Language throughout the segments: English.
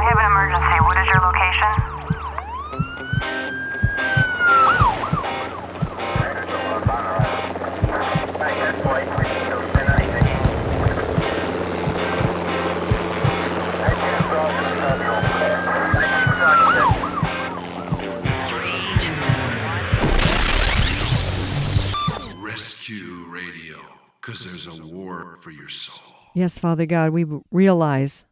I have an emergency. What is your location? Rescue Radio, because there's a war for your soul. Yes, Father God, we realize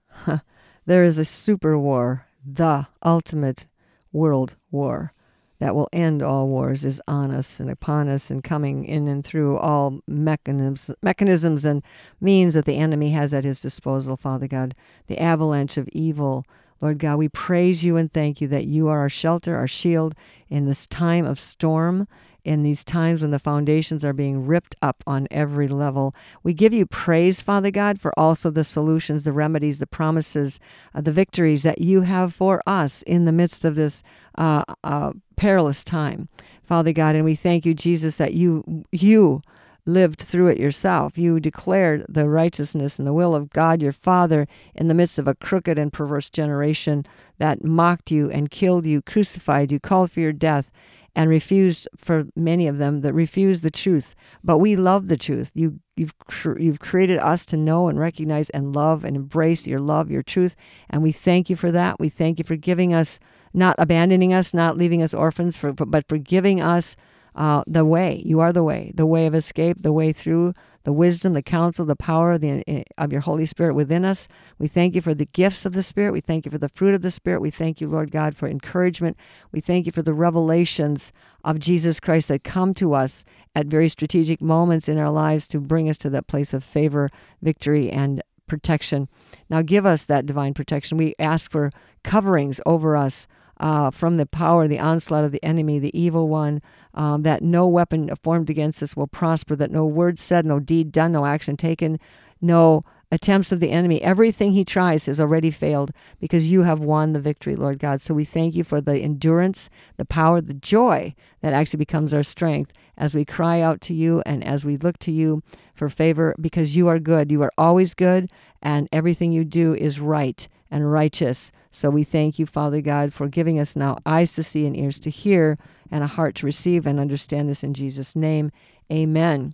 there is a super war, the ultimate world war that will end all wars is on us and upon us and coming in and through all mechanisms mechanisms and means that the enemy has at his disposal, Father God. The avalanche of evil. Lord God, we praise you and thank you that you are our shelter, our shield in this time of storm, in these times when the foundations are being ripped up on every level. We give you praise, Father God, for also the solutions, the remedies, the promises, uh, the victories that you have for us in the midst of this uh, uh, perilous time, Father God. And we thank you, Jesus, that you you lived through it yourself. You declared the righteousness and the will of God your Father in the midst of a crooked and perverse generation that mocked you and killed you, crucified you, called for your death and refused for many of them that refuse the truth. But we love the truth. You you've you've created us to know and recognize and love and embrace your love, your truth, and we thank you for that. We thank you for giving us, not abandoning us, not leaving us orphans, for, but for giving us uh, the way. You are the way, the way of escape, the way through, the wisdom, the counsel, the power the, of your Holy Spirit within us. We thank you for the gifts of the Spirit. We thank you for the fruit of the Spirit. We thank you, Lord God, for encouragement. We thank you for the revelations of Jesus Christ that come to us at very strategic moments in our lives to bring us to that place of favor, victory, and protection. Now, give us that divine protection. We ask for coverings over us uh, from the power, the onslaught of the enemy, the evil one, um, that no weapon formed against us will prosper, that no word said, no deed done, no action taken, no attempts of the enemy. Everything he tries has already failed because you have won the victory, Lord God. So we thank you for the endurance, the power, the joy that actually becomes our strength as we cry out to you and as we look to you for favor because you are good. You are always good, and everything you do is right and righteous. So we thank you, Father God, for giving us now eyes to see and ears to hear and a heart to receive and understand this in Jesus' name. Amen.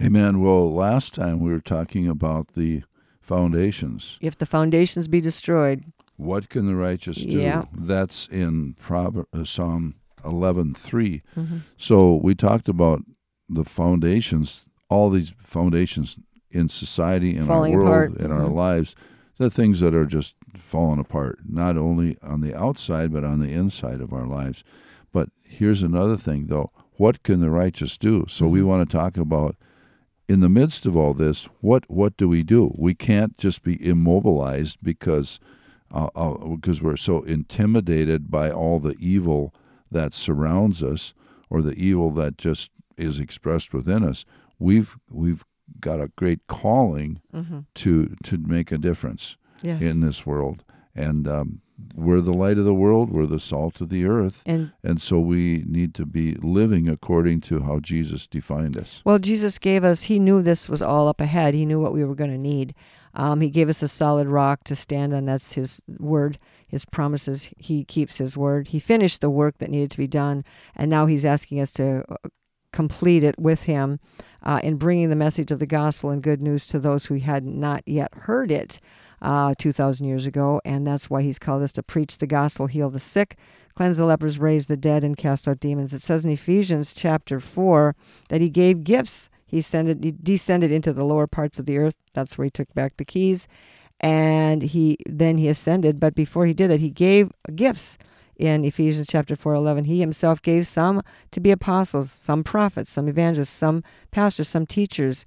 Amen. Well, last time we were talking about the foundations. If the foundations be destroyed, What can the righteous do? Yeah. That's in Prover- uh, Psalm 11:3. Mm-hmm. So we talked about the foundations, all these foundations in society, in Falling our world, apart. in our Mhm. lives, the things that are just falling apart, not only on the outside but on the inside of our lives. But here's another thing, though: what can the righteous do? So we Mhm. want to talk about in the midst of all this, what what do we do? We can't just be immobilized because uh, uh, because we're so intimidated by all the evil that surrounds us or the evil that just is expressed within us. We've we've got a great calling mm-hmm. to to make a difference yes. in this world, and um, we're the light of the world. We're the salt of the earth, and and so we need to be living according to how Jesus defined us. Well, Jesus gave us, He knew this was all up ahead. He knew what we were going to need. Um, he gave us a solid rock to stand on. That's His word, His promises. He keeps His word. He finished the work that needed to be done. And now He's asking us to uh, complete it with Him uh, in bringing the message of the gospel and good news to those who had not yet heard it uh, 2,000 years ago. And that's why He's called us to preach the gospel, heal the sick, cleanse the lepers, raise the dead, and cast out demons. It says in Ephesians chapter 4 that he gave gifts. He, ascended, he descended into the lower parts of the earth. That's where he took back the keys. And he then he ascended. But before he did that, he gave gifts. In Ephesians chapter 4, 11, he himself gave some to be apostles, some prophets, some evangelists, some pastors, some teachers,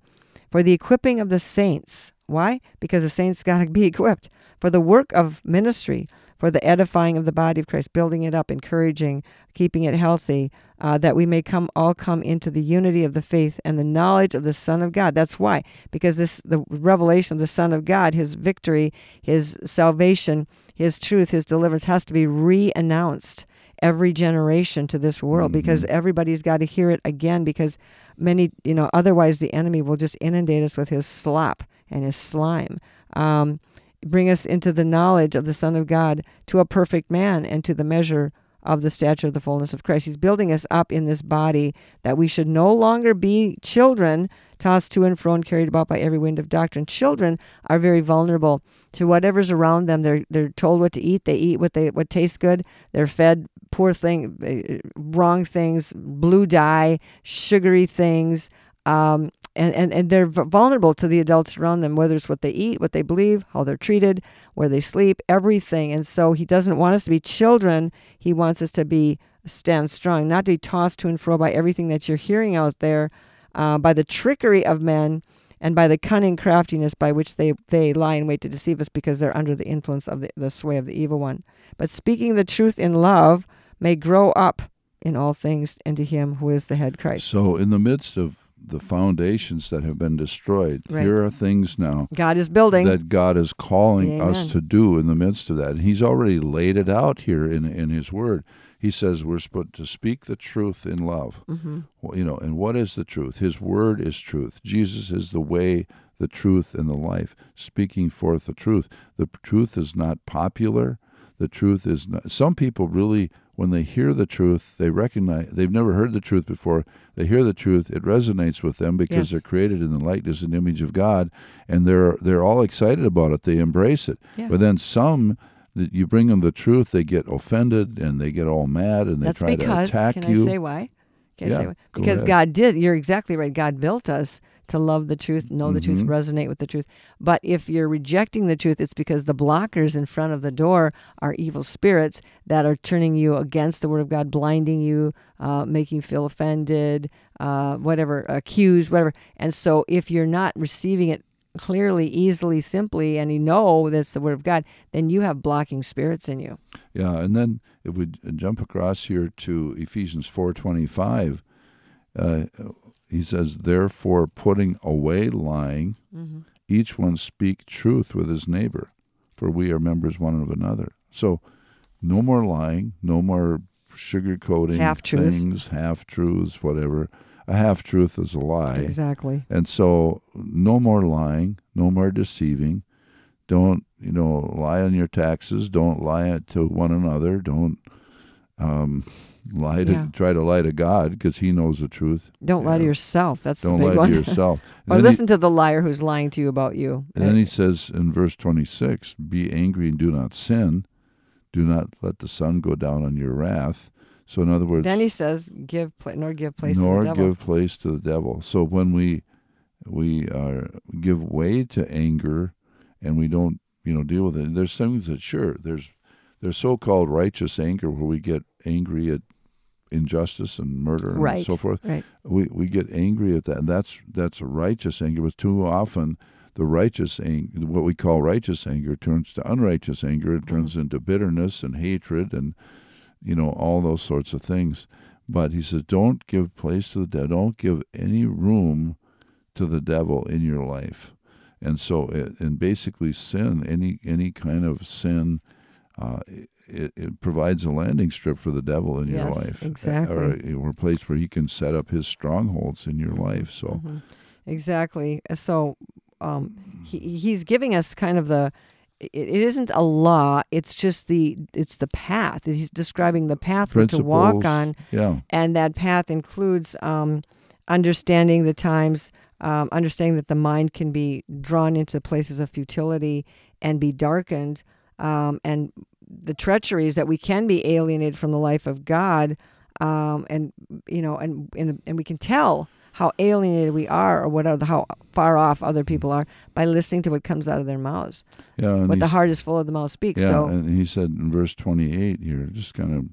for the equipping of the saints. Why? Because the saints got to be equipped for the work of ministry, for the edifying of the body of Christ, building it up, encouraging, keeping it healthy, uh, that we may come all come into the unity of the faith and the knowledge of the Son of God. That's why, because this the revelation of the Son of God, His victory, His salvation, His truth, His deliverance has to be re-announced every generation to this world because everybody's got to hear it again because many you know otherwise the enemy will just inundate us with his slop and his slime. Um, bring us into the knowledge of the Son of God to a perfect man and to the measure of the stature of the fullness of Christ. He's building us up in this body that we should no longer be children tossed to and fro and carried about by every wind of doctrine. Children are very vulnerable to whatever's around them. They're they're told what to eat. They eat what they what tastes good. They're fed poor thing, uh, wrong things, blue dye, sugary things. Um, and, and, and they're vulnerable to the adults around them, whether it's what they eat, what they believe, how they're treated, where they sleep, everything. And so he doesn't want us to be children. He wants us to be stand strong, not to be tossed to and fro by everything that you're hearing out there, uh, by the trickery of men and by the cunning craftiness by which they, they lie in wait to deceive us because they're under the influence of the, the sway of the evil one. But speaking the truth in love may grow up in all things into him who is the head Christ. So, in the midst of the foundations that have been destroyed. Right. Here are things now God is building. that God is calling us to do in the midst of that. And He's already laid it out here in in His Word. He says we're supposed to speak the truth in love. Mm-hmm. Well, you know, and what is the truth? His Word is truth. Jesus is the way, the truth, and the life. Speaking forth the truth. The truth is not popular. The truth is not. Some people really, when they hear the truth, they recognize they've never heard the truth before. They hear the truth, it resonates with them because Yes. they're created in the likeness and image of God, and they're they're all excited about it. They embrace it. Yeah. But then some. That you bring them the truth, they get offended and they get all mad and they That's try because, to attack can you. Can I say why? Can I Yeah, say why? Because. God did, you're exactly right. God built us to love the truth, know the truth, Mhm. resonate with the truth. But if you're rejecting the truth, it's because the blockers in front of the door are evil spirits that are turning you against the word of God, blinding you, uh, making you feel offended, uh, whatever, accused, whatever. And so if you're not receiving it clearly, easily, simply, and you know that's the word of God, then you have blocking spirits in you. Yeah, and then if we jump across here to Ephesians four twenty five, uh, he says, "Therefore, putting away lying, Mm-hmm. each one speak truth with his neighbor, for we are members one of another." So, no more lying, no more sugarcoating Half-truths. things, half truths, whatever. A half truth is a lie. Exactly. And so, no more lying, no more deceiving. Don't you know lie on your taxes? Don't lie to one another. Don't um, lie to Yeah. try to lie to God because He knows the truth. Don't lie to yourself. That's Don't the big lie one. to yourself. Or then he- listen to the liar who's lying to you about you. and then he says in verse 26 Be angry and do not sin. Do not let the sun go down on your wrath. So, in other words, Then he says, "Give pla- nor give place nor to the devil." give place to the devil. So when we we uh, give way to anger and we don't you know deal with it, there's things that sure there's there's so-called righteous anger where we get angry at injustice and murder and Right. so forth. Right. We we get angry at that. And that's that's righteous anger, but too often the righteous anger, what we call righteous anger, turns to unrighteous anger. It turns Mm-hmm. into bitterness and hatred and you know all those sorts of things. But he says, don't give place to the devil. Don't give any room to the devil in your life. And so, it, and basically, sin, any any kind of sin, uh, it, it provides a landing strip for the devil in your Yes, life, exactly. or, a- a place where he can set up his strongholds in your life. So, Mhm. Exactly. Uh, So um, he he's giving us kind of the. It, it isn't a law. It's just the it's the path. He's describing the path to walk on, yeah, and that path includes um, understanding the times, um, understanding that the mind can be drawn into places of futility and be darkened, um, and the treacheries that we can be alienated from the life of God, um, and you know, and, and and we can tell how alienated we are or what other, how far off other people are by listening to what comes out of their mouths. yeah. What the heart is full of, the mouth speaks. Yeah, so and he said in verse 28 here, just kind of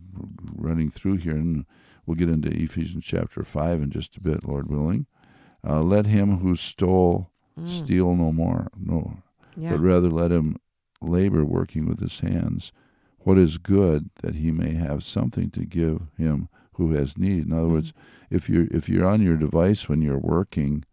running through here, and we'll get into Ephesians chapter 5 in just a bit, Lord willing. Uh, let him who stole mm, steal no more, no, yeah, but rather let him labor working with his hands what is good that he may have something to give him who has need. In other Mm-hmm. words, if you're if you're on your device when you're working,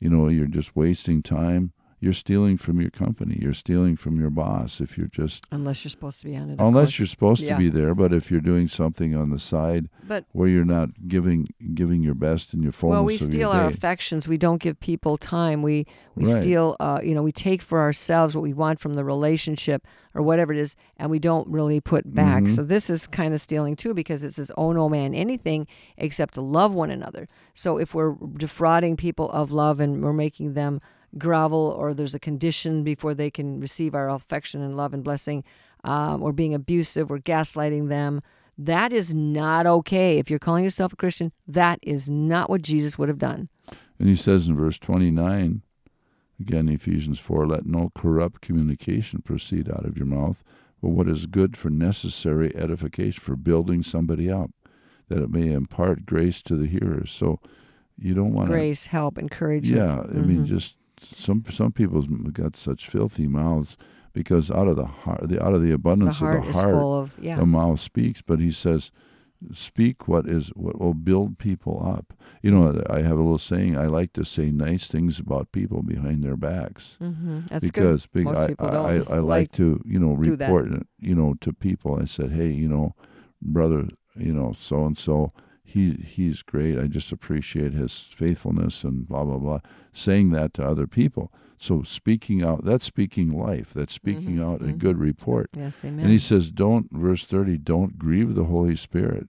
you know, you're just wasting time, you're stealing from your company. You're stealing from your boss if you're just Unless you're supposed to be on it. unless you're supposed Yeah. to be there. But if you're doing something on the side But where you're not giving giving your best and your fullness well, we steal our affections. We don't give people time. We we Right. steal. Uh, you know, we take for ourselves what we want from the relationship or whatever it is, and we don't really put back. Mhm. So this is kind of stealing too, because it says, "Oh no man anything except to love one another." So if we're defrauding people of love and we're making them grovel, or there's a condition before they can receive our affection and love and blessing, um, or being abusive, or gaslighting them. That is not okay. If you're calling yourself a Christian, that is not what Jesus would have done. and he says in verse 29, again Ephesians 4, let no corrupt communication proceed out of your mouth, but what is good for necessary edification, for building somebody up, that it may impart grace to the hearers. So you don't want to Grace, help, encouragement. Yeah, I mean, Mhm. just some some people's got such filthy mouths because out of the heart, the out of the the abundance heart of the heart, of yeah. the mouth speaks. But he says, "Speak what is what will build people up." You know, I have a little saying. I like to say nice things about people behind their backs hmm That's because good. Most I, people I, don't I, I like like to you know report you know to people. I said, "Hey, you know, brother, you know, so and so." He he's great. I just appreciate his faithfulness and blah blah blah. Saying that to other people. So speaking out, that's speaking life. That's speaking Mhm, out a mhm. good report. Yes, amen. And he says, "Don't." Verse thirty. Don't grieve the Holy Spirit,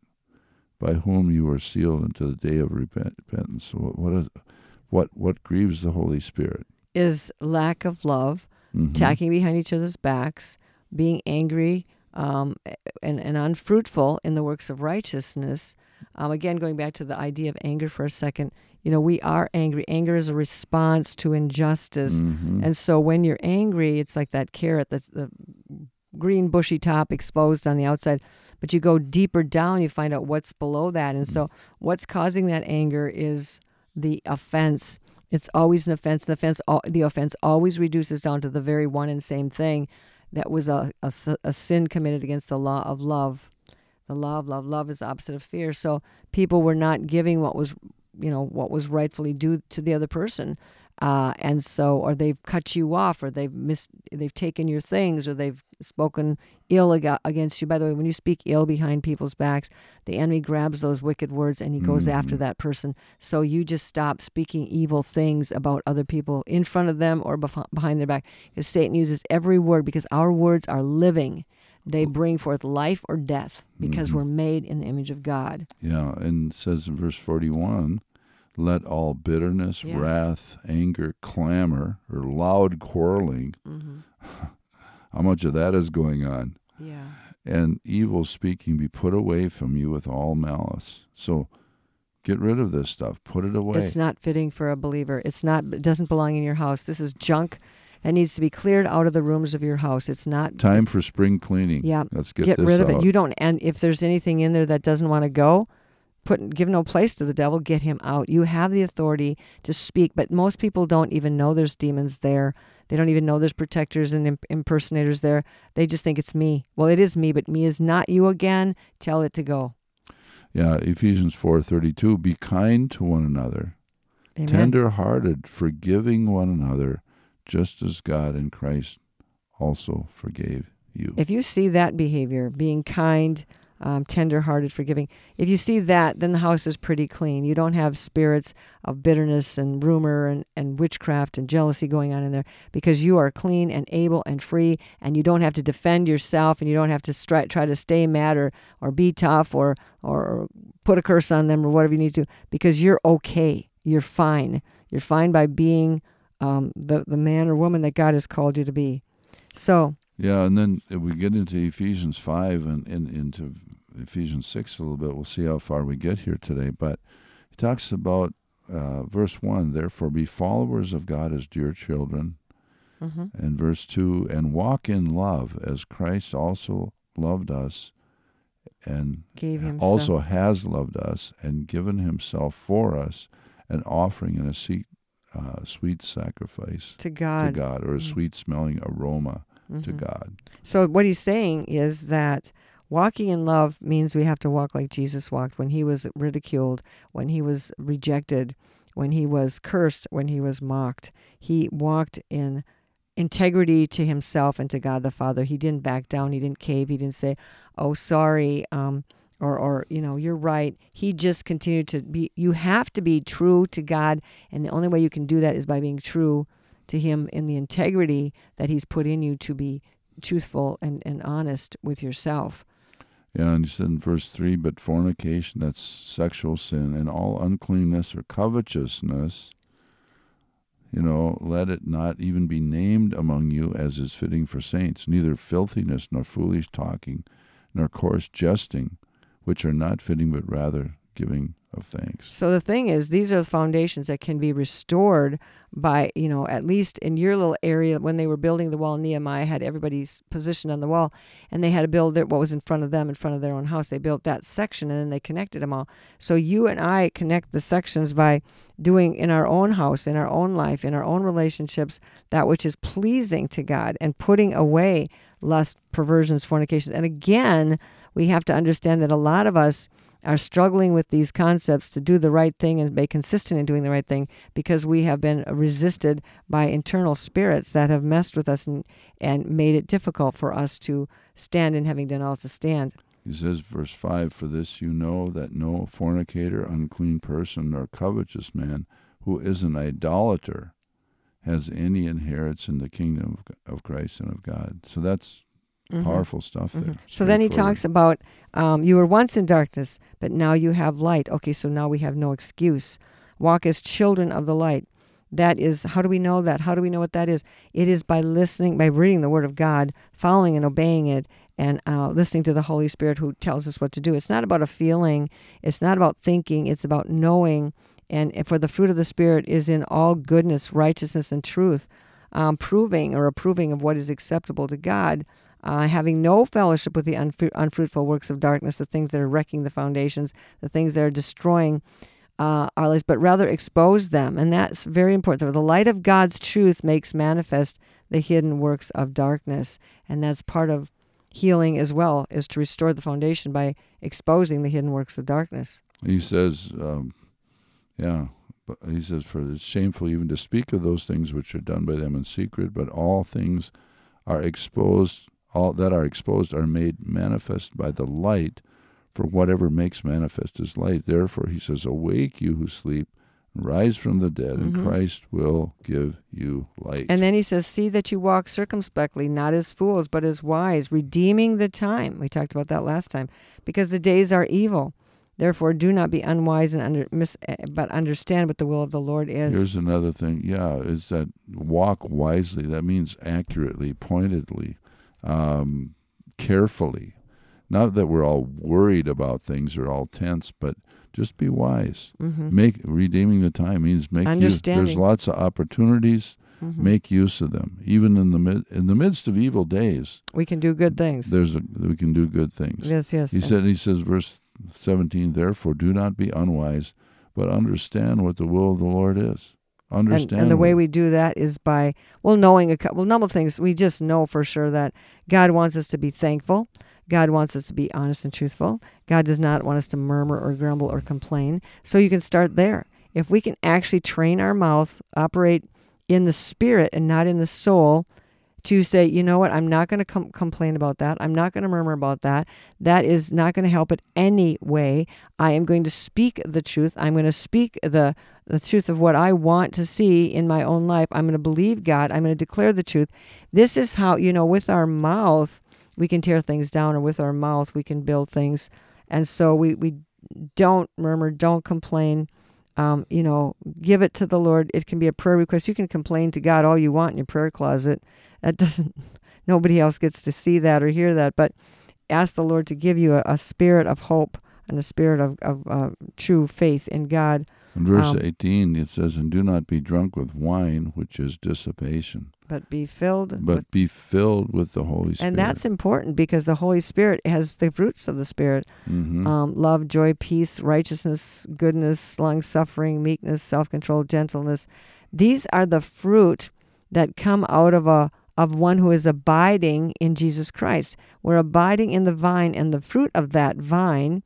by whom you are sealed unto the day of repent- repentance. So what what is what what grieves the Holy Spirit? is lack of love, Mhm. attacking behind each other's backs, being angry, um, and, and unfruitful in the works of righteousness. Um, again, going back to the idea of anger for a second, you know, we are angry. Anger is a response to injustice. Mhm. And so when you're angry, it's like that carrot that's the green bushy top exposed on the outside. But you go deeper down, you find out what's below that. And so what's causing that anger is the offense. It's always an offense. The offense, the offense always reduces down to the very one and same thing that was a a sin committed against the law of love. The law of love. Love is the opposite of fear. So people were not giving what was, you know, what was rightfully due to the other person. Uh, and so or they've cut you off or they've mis- they've taken your things or they've spoken ill ag- against you. By the way when you speak ill behind people's backs the enemy grabs those wicked words and he goes after that person. So you just stop speaking evil things about other people in front of them or bef- behind their back. Because satan uses every word because our words are living they bring forth life or death because we're made in the image of god Yeah, and it says in verse 41, let all bitterness, Yeah. wrath, anger, clamor, or loud quarreling, mm-hmm. how much of that is going on, yeah and evil speaking be put away from you with all malice. So get rid of this stuff, put it away. It's not fitting for a believer. It's not. It doesn't belong in your house. This is junk that needs to be cleared out of the rooms of your house. It's not. Time for spring cleaning. Yeah, Let's get, Get this rid of out. it. You don't. And if there's anything in there that doesn't want to go, put give no place to the devil. Get him out. You have the authority to speak. But most people don't even know there's demons there. They don't even know there's protectors and imp- impersonators there. They just think it's me. Well, it is me, but me is not you again. Tell it to go. yeah, Ephesians 4:32, be kind to one another, Amen. tender-hearted, forgiving one another, just as God in Christ also forgave you. If you see that behavior, being kind, um, tender-hearted, forgiving, if you see that, then the house is pretty clean. You don't have spirits of bitterness and rumor and, and witchcraft and jealousy going on in there because you are clean and able and free, and you don't have to defend yourself, and you don't have to stri- try to stay mad or, or be tough or, or or put a curse on them or whatever you need to because you're okay. You're fine. You're fine by being um, the the man or woman that God has called you to be. So Yeah, and then if we get into Ephesians 5 and, and into Ephesians 6 a little bit, we'll see how far we get here today. But he talks about uh, verse 1 Therefore, be followers of God as dear children. mhm. And verse 2 And walk in love as Christ also loved us and also has loved us and given himself for us, an offering and a uh, sweet sacrifice to God. to God, or a Mm. sweet smelling aroma to Mhm. God. So what he's saying is that walking in love means we have to walk like Jesus walked when he was ridiculed, when he was rejected, when he was cursed, when he was mocked. He walked in integrity to himself and to God the Father. He didn't back down. He didn't cave. He didn't say, "Oh, sorry," um, or, or you know, you're right. He just continued to be. You have to be true to God, and the only way you can do that is by being true to Him in the integrity that He's put in you to be truthful and, and honest with yourself. Yeah, and you said in verse 3 But fornication, that's sexual sin, and all uncleanness or covetousness, you know, let it not even be named among you as is fitting for saints, neither filthiness, nor foolish talking, nor coarse jesting, which are not fitting, but rather giving of thanks. So the thing is, these are foundations that can be restored by, you know, at least in your little area when they were building the wall. Nehemiah had everybody's positioned on the wall, and they had to build their, what was in front of them, in front of their own house. They built that section, and then they connected them all. So you and I connect the sections by doing in our own house, in our own life, in our own relationships, that which is pleasing to God, and putting away lust, perversions, fornications. And again, we have to understand that a lot of us are struggling with these concepts to do the right thing and be consistent in doing the right thing because we have been resisted by internal spirits that have messed with us and, and made it difficult for us to stand in having done all to stand. He says, verse 5 For this you know that no fornicator, unclean person, nor covetous man who is an idolater has any inheritance in the kingdom of, of Christ and of God. So that's Mhm. powerful stuff there. Mhm. So then he talks about um, you were once in darkness, but now you have light. Okay, so now we have no excuse. Walk as children of the light. That is, how do we know that? How do we know what that is? It is by listening, by reading the Word of God, following and obeying it, and uh, listening to the Holy Spirit who tells us what to do. It's not about a feeling, it's not about thinking, it's about knowing. And for the fruit of the Spirit is in all goodness, righteousness, and truth, um, proving or approving of what is acceptable to God uh, having no fellowship with the unfru- unfruitful works of darkness, the things that are wrecking the foundations, the things that are destroying uh, our lives, but rather expose them. And that's very important. So the light of God's truth makes manifest the hidden works of darkness. And that's part of healing as well, is to restore the foundation by exposing the hidden works of darkness. He says, um, yeah, but he says, for it's shameful even to speak of those things which are done by them in secret, but all things are exposed, all that are exposed are made manifest by the light, for whatever makes manifest is light. Therefore, he says, awake you who sleep, rise from the dead, and Mhm. Christ will give you light. And then he says, See that you walk circumspectly, not as fools, but as wise, redeeming the time. We talked about that last time. Because the days are evil. Therefore, do not be unwise and under, mis, eh, but understand what the will of the Lord is. Here's another thing. Yeah, is that walk wisely. That means accurately, pointedly, um, carefully. Not that we're all worried about things or all tense, but just be wise. Mhm. Make redeeming the time means make use. There's lots of opportunities. Mhm. Make use of them. Even in the mid, in the midst of evil days, we can do good things. there's a, we can do good things. Yes, yes. He said, he says, verse 17, therefore do not be unwise, but understand what the will of the Lord is. And, Understand. and the way we do that is by well knowing a couple number of things we just know for sure that god wants us to be thankful. God wants us to be honest and truthful. God does not want us to murmur or grumble or complain. So you can start there. If we can actually train our mouth operate in the spirit and not in the soul to say you know what i'm not going to com- complain about that i'm not going to murmur about that that is not going to help it any way i am going to speak the truth i'm going to speak the the truth of what I want to see in my own life. I'm going to believe God. I'm going to declare the truth. This is how, you know, with our mouth, we can tear things down, or with our mouth, we can build things. And so we, we don't murmur, don't complain. Um, you know, give it to the Lord. It can be a prayer request. You can complain to God all you want in your prayer closet. That doesn't, nobody else gets to see that or hear that. But ask the Lord to give you a, a spirit of hope and a spirit of, of uh, true faith in God. In verse Um, 18, it says, And do not be drunk with wine, which is dissipation, but be filled but with, be filled with the Holy Spirit. and that's important because the holy spirit has the fruits of the spirit Mhm. um, love joy peace righteousness goodness long suffering meekness self-control gentleness these are the fruit that come out of a of one who is abiding in jesus christ we're abiding in the vine and the fruit of that vine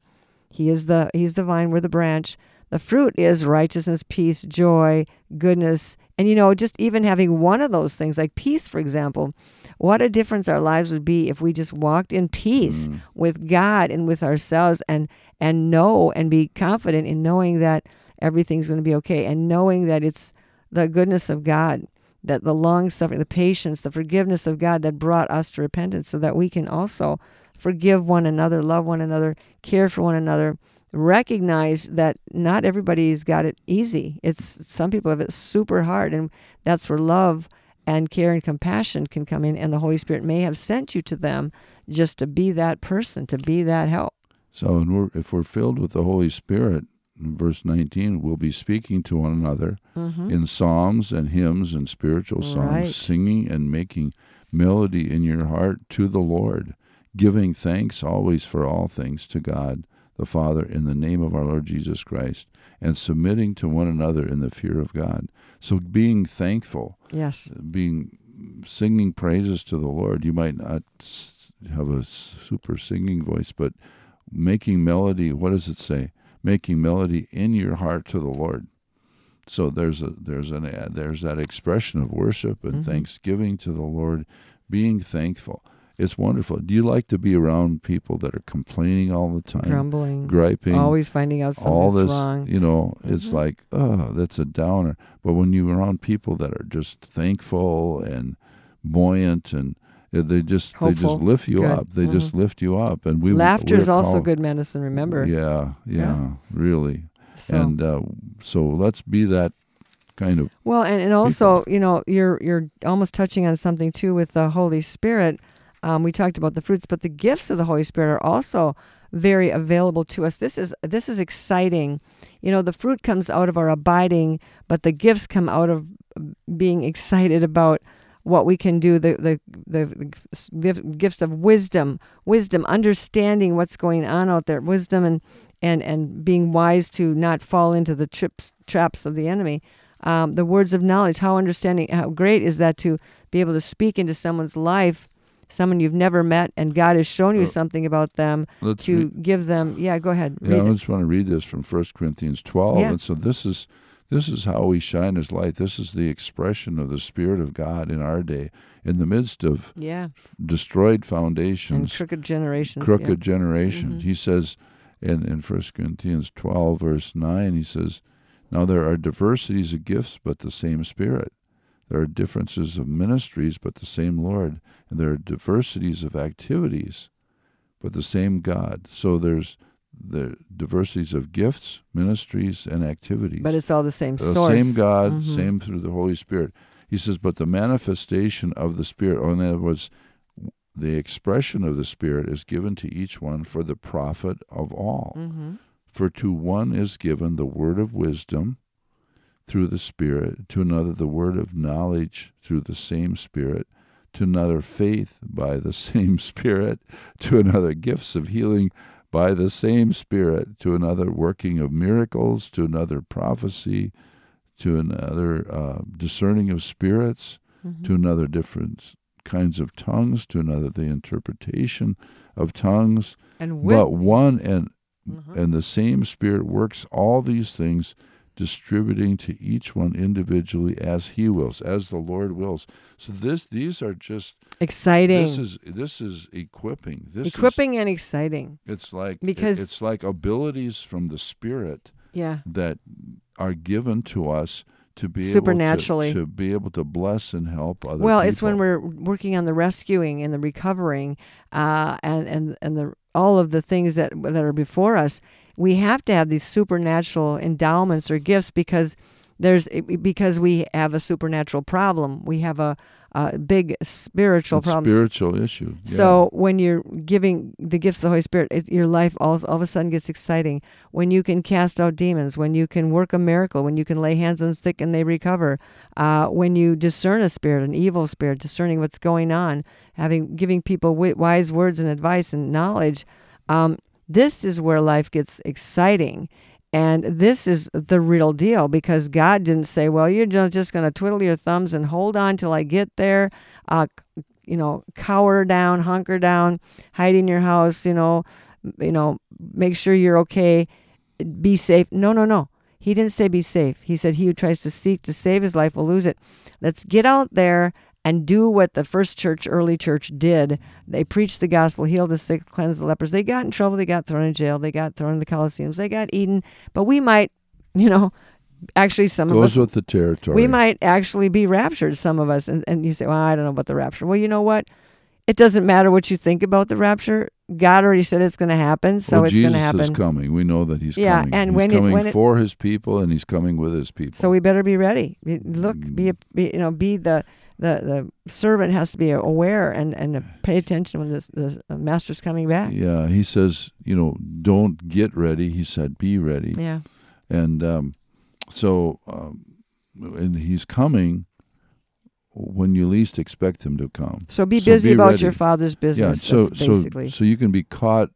he is the he's the vine we're the branch the fruit is righteousness, peace, joy, goodness. And, you know, just even having one of those things, like peace, for example, what a difference our lives would be if we just walked in peace Mm. with God and with ourselves and, and know and be confident in knowing that everything's going to be okay and knowing that it's the goodness of God, that the long suffering, the patience, the forgiveness of God that brought us to repentance so that we can also forgive one another, love one another, care for one another, recognize that not everybody's got it easy. It's some people have it super hard and that's where love and care and compassion can come in and the Holy Spirit may have sent you to them just to be that person, to be that help. So, and we're, if we're filled with the Holy Spirit, in verse 19, we'll be speaking to one another in psalms and hymns and spiritual songs, Mm-hmm. Right. singing and making melody in your heart to the Lord, giving thanks always for all things to God the Father in the name of our Lord Jesus Christ, and submitting to one another in the fear of God. So, being thankful Yes. being singing praises to the Lord. You might not have a super singing voice, but making melody. What does it say? Making melody in your heart to the Lord. So there's a there's an there's that expression of worship and mm-hmm. thanksgiving to the Lord, being thankful. It's wonderful. Do you like to be around people that are complaining all the time, Grumbling. griping, Always finding out all something's this, wrong. you know, it's Mhm. like, oh, that's a downer. But when you're around people that are just thankful and buoyant and uh, they just they just lift you Good. up. They just lift you up. And we Laughter is also called- good medicine, remember? Yeah, yeah, Yeah. really. So- And uh, so let's be that kind of Well, and, and also, you know, you're you're almost touching on something too with the Holy Spirit. Um, we talked about the fruits, but the gifts of the Holy Spirit are also very available to us. This is this is exciting. You know, the fruit comes out of our abiding, but the gifts come out of being excited about what we can do. The the the, the gifts of wisdom, wisdom, understanding what's going on out there, wisdom and and and being wise to not fall into the trips traps of the enemy um, the words of knowledge. How understanding, how great is that to be able to speak into someone's life, someone you've never met, and God has shown you Uh, something about them let's to read- give them. Yeah, go ahead. Yeah, I it. just want to read this from 1 Corinthians 12. Yeah. And so this is this is how we shine as light. This is the expression of the Spirit of God in our day, in the midst of Yeah, destroyed foundations and crooked generations. crooked generation. Mhm. He says in, in 1 Corinthians 12, verse 9, he says, Now there are diversities of gifts, but the same Spirit. There are differences of ministries, but the same Lord. And there are diversities of activities, but the same God. So there's the diversities of gifts, ministries, and activities. But it's all the same The source. same God, Mhm. same through the Holy Spirit. He says, but the manifestation of the Spirit, or in other words, the expression of the Spirit is given to each one for the profit of all. hmm For to one is given the word of wisdom through the Spirit, to another the word of knowledge through the same Spirit, to another faith by the same Spirit, to another gifts of healing by the same Spirit, to another working of miracles, to another prophecy, to another uh, discerning of spirits, Mm-hmm. to another different kinds of tongues, to another the interpretation of tongues. And with, But one and Mhm. and the same Spirit works all these things, distributing to each one individually as He wills, as the Lord wills. So this these are just exciting, this is this is equipping. This equipping, and exciting. It's like Because- it's like abilities from the Spirit Yeah, that are given to us to be Supernaturally. able to, to be able to bless and help other well, people. it's when we're working on the rescuing and the recovering, uh, and and and the all of the things that that are before us. We have to have these supernatural endowments or gifts because there's because we have a supernatural problem. We have a, a big spiritual problem. spiritual issue. yeah. So when you're giving the gifts of the Holy Spirit, it, your life all, all of a sudden gets exciting. When you can cast out demons, when you can work a miracle, when you can lay hands on the sick and they recover, uh, when you discern a spirit, an evil spirit, discerning what's going on, having giving people wise words and advice and knowledge, um, this is where life gets exciting. And this is the real deal because God didn't say, well, you're just going to twiddle your thumbs and hold on till I get there. Uh, you know, cower down, hunker down, hide in your house, you know, you know, make sure you're okay, be safe. No, no, no. He didn't say be safe. He said he who tries to seek to save his life will lose it. Let's get out there and do what the first church, early church, did. They preached the gospel, healed the sick, cleansed the lepers. They got in trouble. They got thrown in jail. They got thrown in the Colosseums. They got eaten. But we might, you know, actually some of us Goes with the territory. we might actually be raptured, some of us. And, and you say, well, I don't know about the rapture. Well, you know what? It doesn't matter what you think about the rapture. God already said it's going to happen, so well, it's going to happen. Jesus is coming. We know that he's Yeah, coming. and he's when it- when it- for his people, and he's coming with his people. So we better be ready. Look, be, mm. be you know, be the the the servant has to be aware and and pay attention when this the master's coming back. yeah, he says, you know, don't get ready. He said, be ready. Yeah. And um, so, um, and he's coming when you least expect him to come. So be So busy be about ready. your father's business. yeah. So so basically so you can be caught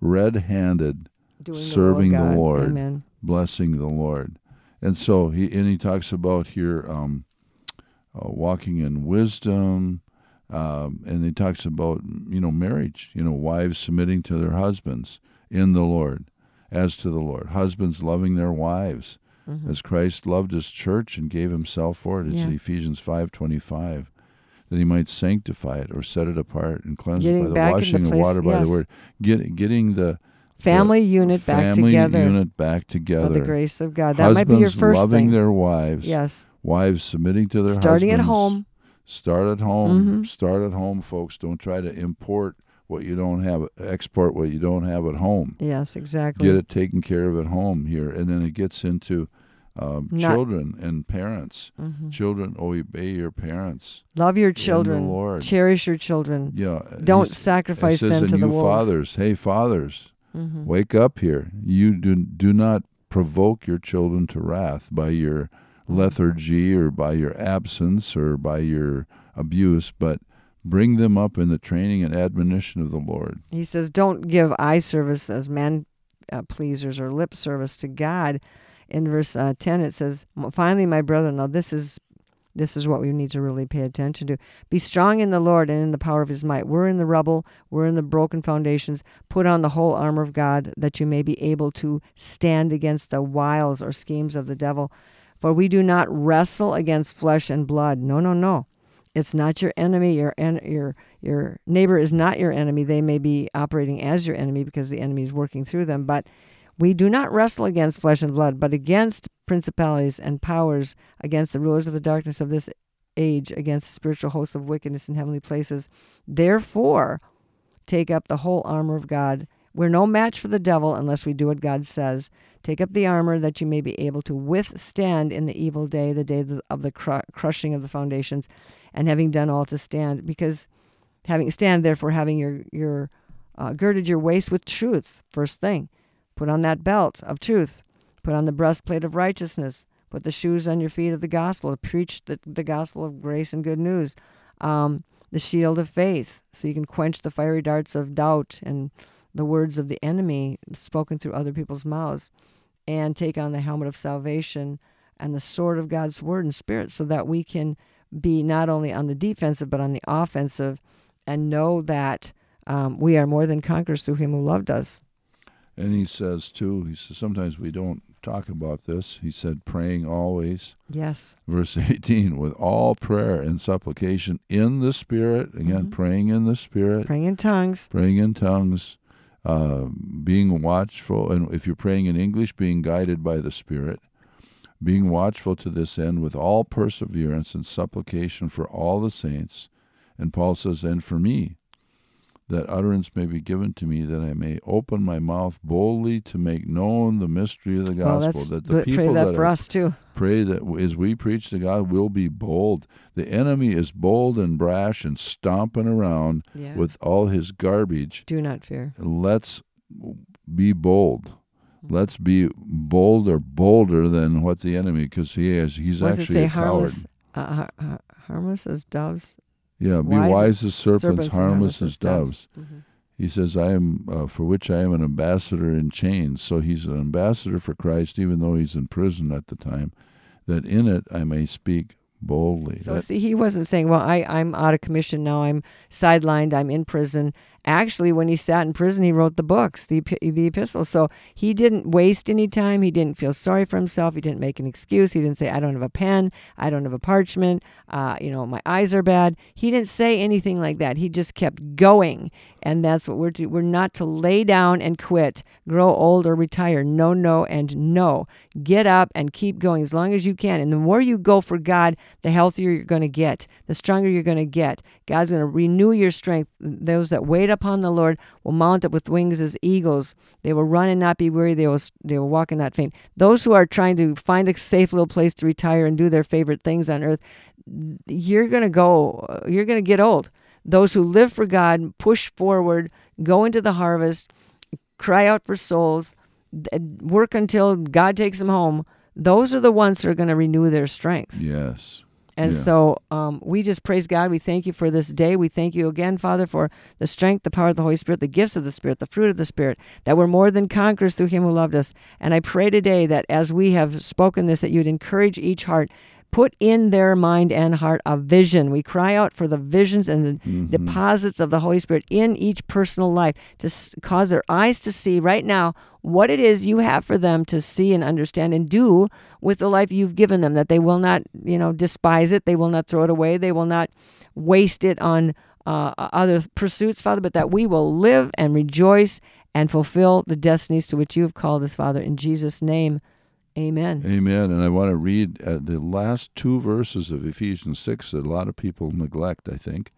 red-handed serving the, the of God. Lord. Amen. blessing the Lord. And so he and he talks about here um, uh, walking in wisdom, um, and he talks about you know marriage, you know wives submitting to their husbands in the Lord, as to the Lord, husbands loving their wives Mhm. as Christ loved his church and gave himself for it. It's Yeah. Ephesians five twenty five. That he might sanctify it or set it apart and cleanse Getting it by the washing of water by yes. the word. Get, getting the Family the unit back together. family unit back together. by the grace of God. That might be your Husbands first loving thing. their wives. yes. Wives submitting to their husbands. Starting at home. Start at home. Mhm. Start at home, folks. Don't try to import what you don't have, export what you don't have at home. Yes, exactly. Get it taken care of at home here. And then it gets into um, Not- children and parents. Mhm. Children, obey your parents. Love your children. Lord. Cherish your children. Yeah. Don't sacrifice them to the wolves. fathers, hey fathers, Mhm. Wake up here. You do, do not provoke your children to wrath by your lethargy or by your absence or by your abuse, but bring them up in the training and admonition of the Lord. He says, don't give eye service as man uh, pleasers or lip service to God. In verse uh, 10, it says, finally, my brethren, now this is this is what we need to really pay attention to. Be strong in the Lord and in the power of his might. We're in the rubble, we're in the broken foundations. Put on the whole armor of God that you may be able to stand against the wiles or schemes of the devil. For we do not wrestle against flesh and blood. No, no, no. It's not your enemy. Your en- your your neighbor is not your enemy. They may be operating as your enemy because the enemy is working through them. But we do not wrestle against flesh and blood, but against principalities and powers, against the rulers of the darkness of this age, against the spiritual hosts of wickedness in heavenly places. Therefore, take up the whole armor of God. We're no match for the devil unless we do what God says. Take up the armor that you may be able to withstand in the evil day, the day of the, crushing of the foundations, and having done all to stand. Because having stand, therefore, having your your uh, girded your waist with truth. First thing, put on that belt of truth. Put on the breastplate of righteousness. Put the shoes on your feet of the gospel preach the, the gospel of grace and good news. Um, the shield of faith, so you can quench the fiery darts of doubt and the words of the enemy spoken through other people's mouths. And take on the helmet of salvation and the sword of God's word and spirit so that we can be not only on the defensive but on the offensive and know that um, we are more than conquerors through him who loved us. And he says, too, he says, sometimes we don't talk about this. He said, praying always. Yes. Verse 18, with all prayer and supplication in the Spirit. Again, Mhm. praying in the Spirit. Praying in tongues. praying in tongues, uh, being watchful, and if you're praying in English, being guided by the Spirit, being watchful to this end with all perseverance and supplication for all the saints. And Paul says, and for me, that utterance may be given to me, that I may open my mouth boldly to make known the mystery of the gospel. that's, that the pray people that, that for are us too. pray that as we preach to God, we'll be bold. The enemy is bold and brash and stomping around Yeah. with all his garbage. Do not fear. Let's be bold. Let's be bolder, bolder than what the enemy, because he is. He's What does it actually say? a coward. Harmless, uh, har- harmless as doves. Yeah, be Wise wise, as serpents, serpents and harmless as doves. Mhm. He says, "I am uh, for which I am an ambassador in chains." So he's an ambassador for Christ, even though he's in prison at the time. That in it I may speak boldly. So That- see, he wasn't saying, "Well, I I'm out of commission now. I'm sidelined. I'm in prison, Actually, when he sat in prison, he wrote the books, the the epistles. So he didn't waste any time. He didn't feel sorry for himself. He didn't make an excuse. He didn't say, "I don't have a pen. I don't have a parchment. Uh, you know, my eyes are bad." He didn't say anything like that. He just kept going, and that's what we're to. We're not to lay down and quit, grow old or retire. No, no, and no. Get up and keep going as long as you can. And the more you go for God, the healthier you're going to get, the stronger you're going to get. God's going to renew your strength. Those that wait upon the Lord will mount up with wings as eagles. They will run and not be weary. They will they will walk and not faint. Those who are trying to find a safe little place to retire and do their favorite things on earth, you're going to go. You're going to get old. Those who live for God, push forward, go into the harvest, cry out for souls, work until God takes them home. Those are the ones who are going to renew their strength. Yes. And Yeah. so um, we just praise God. We thank you for this day. We thank you again, Father, for the strength, the power of the Holy Spirit, the gifts of the Spirit, the fruit of the Spirit, that we're more than conquerors through Him who loved us. And I pray today that as we have spoken this, that you'd encourage each heart. Put in their mind and heart a vision. We cry out for the visions and the Mm-hmm. deposits of the Holy Spirit in each personal life to s- cause their eyes to see right now what it is you have for them to see and understand and do with the life you've given them that they will not you know despise it they will not throw it away they will not waste it on uh, other pursuits father but that we will live and rejoice and fulfill the destinies to which you have called us father in jesus name amen Amen. And I want to read uh, the last two verses of Ephesians 6 that a lot of people neglect, I think,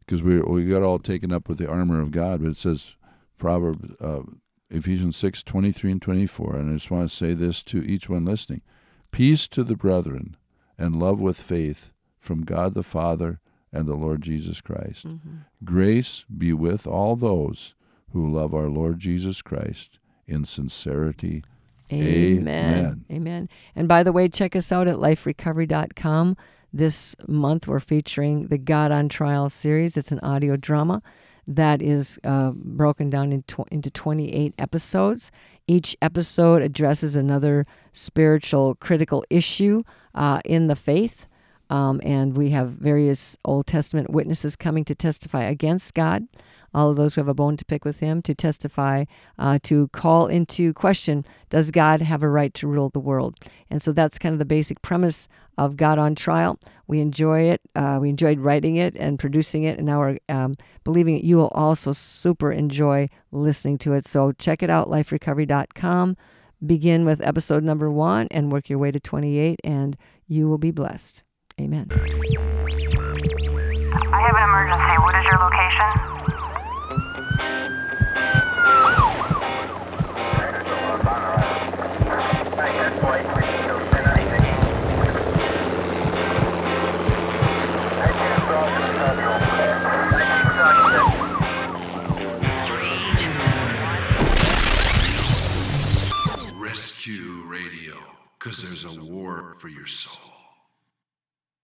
because we we got all taken up with the armor of God. But it says, Proverbs, uh, Ephesians 6, 23 and 24. And I just want to say this to each one listening Peace to the brethren and love with faith from God the Father and the Lord Jesus Christ. Grace be with all those who love our Lord Jesus Christ in sincerity. Amen. Amen. Amen. And by the way, check us out at liferecovery.com. This month, we're featuring the God on Trial series. It's an audio drama that is uh, broken down in tw- into 28 episodes. Each episode addresses another spiritual critical issue uh, in the faith. Um, and we have various Old Testament witnesses coming to testify against God all of those who have a bone to pick with him to testify, uh, to call into question does God have a right to rule the world? And so that's kind of the basic premise of God on Trial. We enjoy it. Uh, we enjoyed writing it and producing it, and now we're um, believing that you will also super enjoy listening to it. So check it out, liferecovery.com. Begin with episode number one and work your way to 28, and you will be blessed. Amen. I have an emergency. What is your location? Rescue Radio, because there's a war for your soul.